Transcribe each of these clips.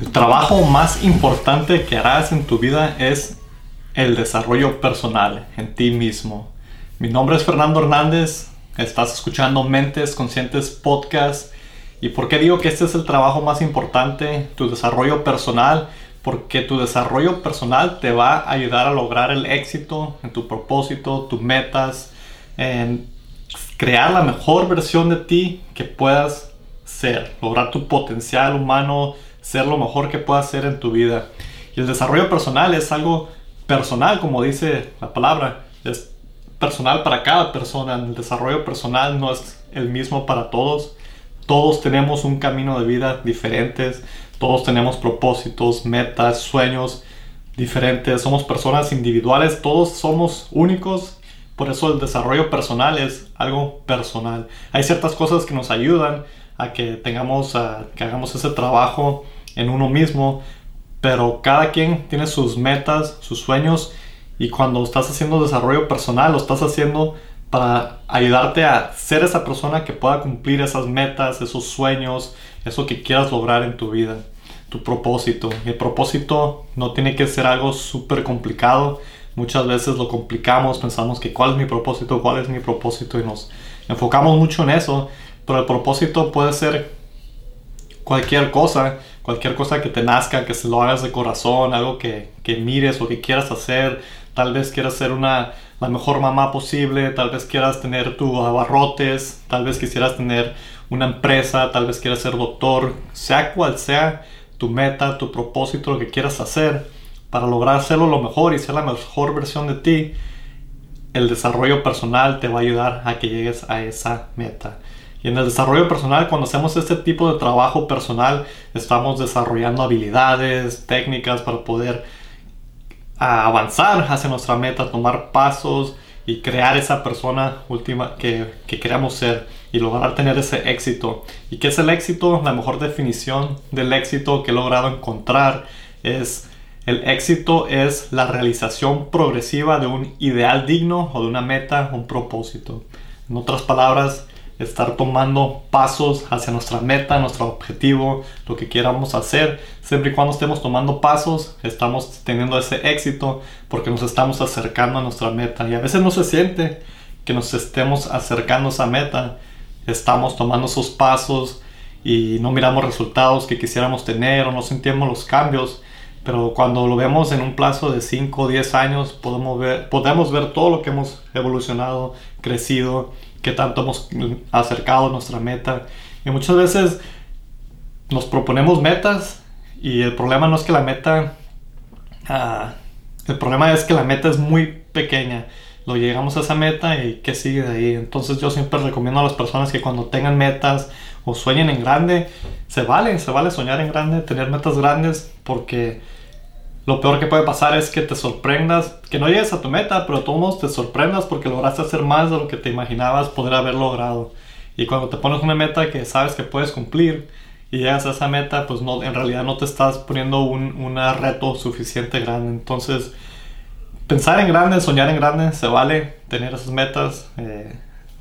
El trabajo más importante que harás en tu vida es el desarrollo personal en ti mismo. Mi nombre es Fernando Hernández, estás escuchando Mentes Conscientes Podcast. ¿Y por qué digo que este es el trabajo más importante, tu desarrollo personal? Porque tu desarrollo personal te va a ayudar a lograr el éxito en tu propósito, tus metas, en crear la mejor versión de ti que puedas ser, lograr tu potencial humano, ser lo mejor que puedas ser en tu vida. Y el desarrollo personal es algo personal, como dice la palabra, es personal para cada persona. El desarrollo personal no es el mismo para todos. Todos tenemos un camino de vida diferentes, todos tenemos propósitos, metas, sueños diferentes, somos personas individuales, todos somos únicos por eso el desarrollo personal es algo personal. Hay ciertas cosas que nos ayudan a que tengamos, a, que hagamos ese trabajo en uno mismo, pero cada quien tiene sus metas, sus sueños y cuando estás haciendo desarrollo personal lo estás haciendo para ayudarte a ser esa persona que pueda cumplir esas metas, esos sueños, eso que quieras lograr en tu vida, tu propósito. el propósito no tiene que ser algo súper complicado, Muchas veces lo complicamos, pensamos que cuál es mi propósito, cuál es mi propósito y nos enfocamos mucho en eso, pero el propósito puede ser cualquier cosa, cualquier cosa que te nazca, que se lo hagas de corazón, algo que, que mires o que quieras hacer, tal vez quieras ser una, la mejor mamá posible, tal vez quieras tener tu abarrotes, tal vez quisieras tener una empresa, tal vez quieras ser doctor, sea cual sea tu meta, tu propósito, lo que quieras hacer para lograr hacerlo lo mejor y ser la mejor versión de ti, el desarrollo personal te va a ayudar a que llegues a esa meta. Y en el desarrollo personal, cuando hacemos este tipo de trabajo personal, estamos desarrollando habilidades, técnicas para poder ah, avanzar hacia nuestra meta, tomar pasos y crear esa persona última que, que queremos ser y lograr tener ese éxito. ¿Y qué es el éxito? La mejor definición del éxito que he logrado encontrar es el éxito es la realización progresiva de un ideal digno o de una meta, un propósito. En otras palabras, estar tomando pasos hacia nuestra meta, nuestro objetivo, lo que queramos hacer. Siempre y cuando estemos tomando pasos, estamos teniendo ese éxito porque nos estamos acercando a nuestra meta. Y a veces no se siente que nos estemos acercando a esa meta. Estamos tomando esos pasos y no miramos resultados que quisiéramos tener o no sentimos los cambios pero cuando lo vemos en un plazo de 5 o 10 años, podemos ver, podemos ver todo lo que hemos evolucionado, crecido, que tanto hemos acercado nuestra meta. Y muchas veces nos proponemos metas y el problema no es que la meta... Ah, el problema es que la meta es muy pequeña. Lo llegamos a esa meta y qué sigue de ahí. Entonces yo siempre recomiendo a las personas que cuando tengan metas o sueñen en grande, se vale, se vale soñar en grande, tener metas grandes, porque lo peor que puede pasar es que te sorprendas, que no llegues a tu meta, pero todos te sorprendas porque lograste hacer más de lo que te imaginabas poder haber logrado. Y cuando te pones una meta que sabes que puedes cumplir y llegas a esa meta, pues no, en realidad no te estás poniendo un, reto suficiente grande. Entonces, pensar en grande, soñar en grande, se vale tener esas metas. Eh,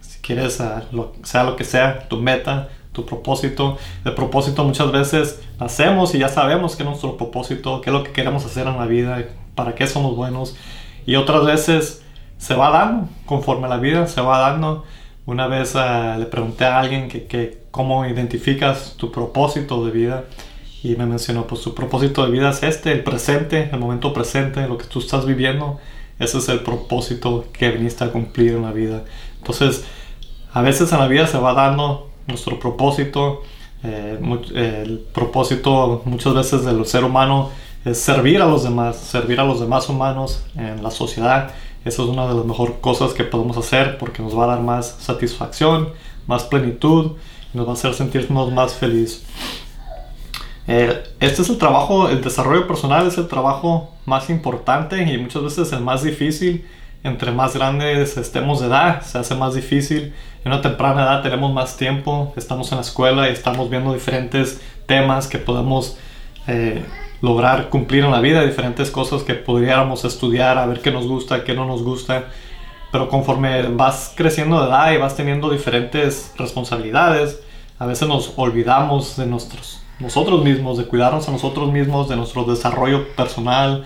si quieres, sea lo que sea, tu meta, tu propósito. El propósito muchas veces hacemos y ya sabemos que es nuestro propósito, qué es lo que queremos hacer en la vida, para qué somos buenos. Y otras veces se va dando, conforme la vida se va dando. Una vez eh, le pregunté a alguien que, cómo identificas tu propósito de vida y me mencionó, pues su propósito de vida es este, el presente, el momento presente, lo que tú estás viviendo. Ese es el propósito que viniste a cumplir en la vida. Entonces, a veces en la vida se va dando nuestro propósito. Eh, el propósito muchas veces del ser humano es servir a los demás, servir a los demás humanos en la sociedad. Eso es una de las mejores cosas que podemos hacer porque nos va a dar más satisfacción, más plenitud nos va a hacer sentirnos más felices. Eh, este es el trabajo, el desarrollo personal es el trabajo más importante y muchas veces el más difícil entre más grandes estemos de edad, se hace más difícil. En una temprana edad tenemos más tiempo, estamos en la escuela y estamos viendo diferentes temas que podemos eh, lograr cumplir en la vida, diferentes cosas que podríamos estudiar, a ver qué nos gusta, qué no nos gusta. Pero conforme vas creciendo de edad y vas teniendo diferentes responsabilidades, a veces nos olvidamos de nosotros mismos, de cuidarnos a nosotros mismos, de nuestro desarrollo personal,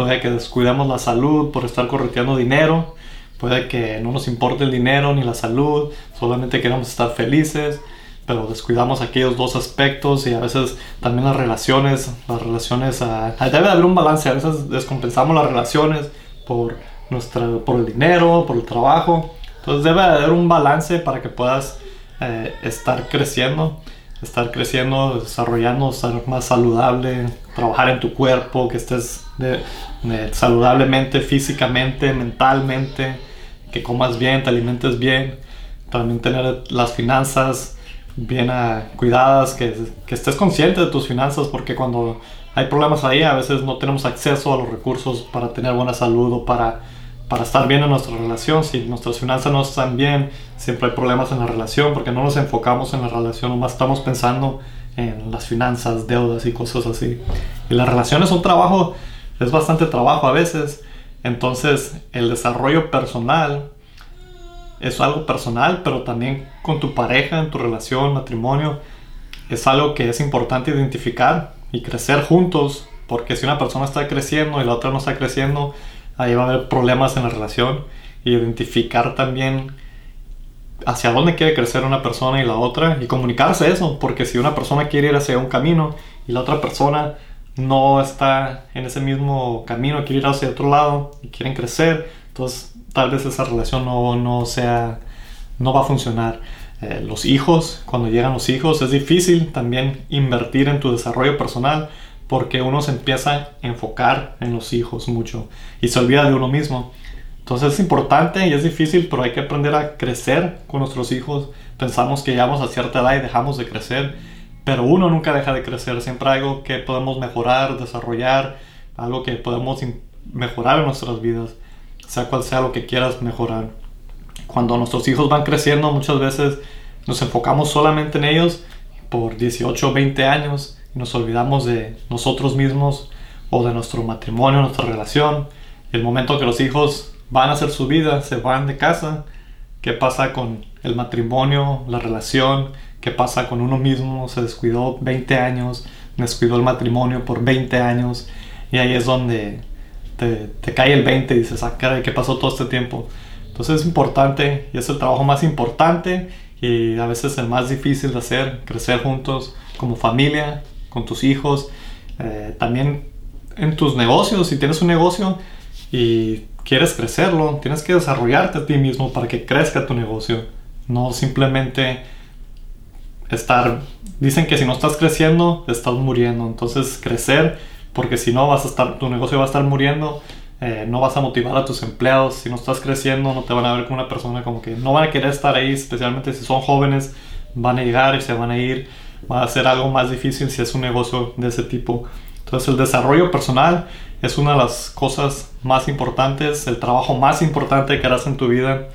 puede que descuidemos la salud por estar correteando dinero, puede que no nos importe el dinero ni la salud, solamente queremos estar felices, pero descuidamos aquellos dos aspectos y a veces también las relaciones, las relaciones, uh, debe haber un balance, a veces descompensamos las relaciones por, nuestra, por el dinero, por el trabajo, entonces debe haber un balance para que puedas eh, estar creciendo estar creciendo, desarrollando, estar más saludable, trabajar en tu cuerpo, que estés saludablemente, físicamente, mentalmente, que comas bien, te alimentes bien, también tener las finanzas bien ah, cuidadas, que, que estés consciente de tus finanzas, porque cuando hay problemas ahí a veces no tenemos acceso a los recursos para tener buena salud o para para estar bien en nuestra relación. Si nuestras finanzas no están bien, siempre hay problemas en la relación porque no nos enfocamos en la relación, nomás estamos pensando en las finanzas, deudas y cosas así. Y la relación es un trabajo, es bastante trabajo a veces. Entonces, el desarrollo personal es algo personal, pero también con tu pareja, en tu relación, matrimonio, es algo que es importante identificar y crecer juntos, porque si una persona está creciendo y la otra no está creciendo, ahí va a haber problemas en la relación. identificar también hacia dónde quiere crecer una persona y la otra y comunicarse eso, porque si una persona quiere ir hacia un camino y la otra persona no está en ese mismo camino, quiere ir hacia otro lado y quieren crecer, entonces tal vez esa relación no, no sea, no va a funcionar. Eh, los hijos, cuando llegan los hijos, es difícil también invertir en tu desarrollo personal porque uno se empieza a enfocar en los hijos mucho y se olvida de uno mismo. Entonces es importante y es difícil, pero hay que aprender a crecer con nuestros hijos. Pensamos que llegamos a cierta edad y dejamos de crecer, pero uno nunca deja de crecer. Siempre hay algo que podemos mejorar, desarrollar, algo que podemos mejorar en nuestras vidas, sea cual sea lo que quieras mejorar. Cuando nuestros hijos van creciendo, muchas veces nos enfocamos solamente en ellos por 18 o 20 años nos olvidamos de nosotros mismos o de nuestro matrimonio, nuestra relación. El momento que los hijos van a hacer su vida, se van de casa, ¿qué pasa con el matrimonio, la relación? ¿Qué pasa con uno mismo? Se descuidó 20 años, descuidó el matrimonio por 20 años y ahí es donde te, cae el 20 y dices, ah, caray, ¿qué pasó todo este tiempo? Entonces es importante y es el trabajo más importante y a veces el más difícil de hacer, crecer juntos como familia, con tus hijos, eh, también en tus negocios, si tienes un negocio y quieres crecerlo, tienes que desarrollarte a ti mismo para que crezca tu negocio, no simplemente estar, dicen que si no estás creciendo, estás muriendo, entonces crecer, porque si no vas a estar, tu negocio va a estar muriendo, eh, no vas a motivar a tus empleados, si no estás creciendo, no te van a ver como una persona como que no van a querer estar ahí, especialmente si son jóvenes, van a llegar y se van a ir va a ser algo más difícil si es un negocio de ese tipo. Entonces el desarrollo personal es una de las cosas más importantes, el trabajo más importante que harás en tu vida.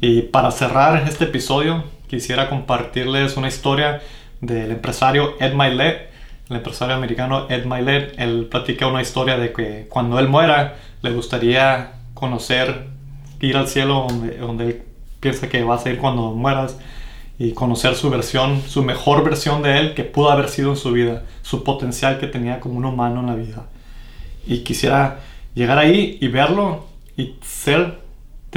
Y para cerrar este episodio, quisiera compartirles una historia del empresario Ed Milet, el empresario americano Ed Milet. Él platica una historia de que cuando él muera, le gustaría conocer, ir al cielo donde, él piensa que vas a ir cuando mueras y conocer su versión, su mejor versión de él que pudo haber sido en su vida, su potencial que tenía como un humano en la vida. Y quisiera llegar ahí y verlo y ser,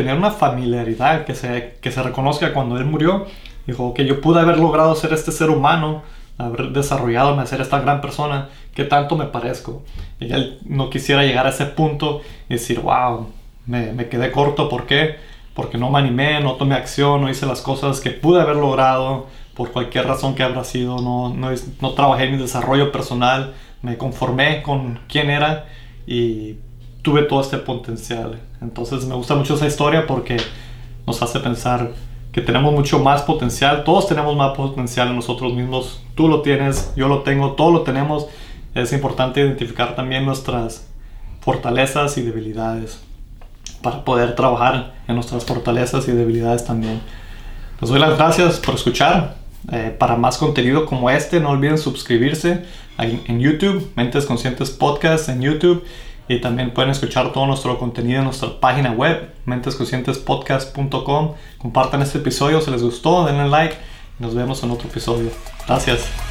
tener una familiaridad que se, que se reconozca cuando él murió. Dijo, que yo pude haber logrado ser este ser humano, haber desarrollado, ser esta gran persona, que tanto me parezco. Y él no quisiera llegar a ese punto y decir, wow, me, me quedé corto, ¿por qué? porque no me animé, no tomé acción, no hice las cosas que pude haber logrado por cualquier razón que habrá sido, no, no, no trabajé en mi desarrollo personal, me conformé con quién era y tuve todo este potencial. Entonces me gusta mucho esa historia porque nos hace pensar que tenemos mucho más potencial, todos tenemos más potencial en nosotros mismos, tú lo tienes, yo lo tengo, todos lo tenemos. Es importante identificar también nuestras fortalezas y debilidades para poder trabajar en nuestras fortalezas y debilidades también. Les doy las gracias por escuchar. Eh, para más contenido como este, no olviden suscribirse en YouTube, Mentes Conscientes Podcast en YouTube. Y también pueden escuchar todo nuestro contenido en nuestra página web, mentesconscientespodcast.com. Compartan este episodio si les gustó, denle like. Nos vemos en otro episodio. Gracias.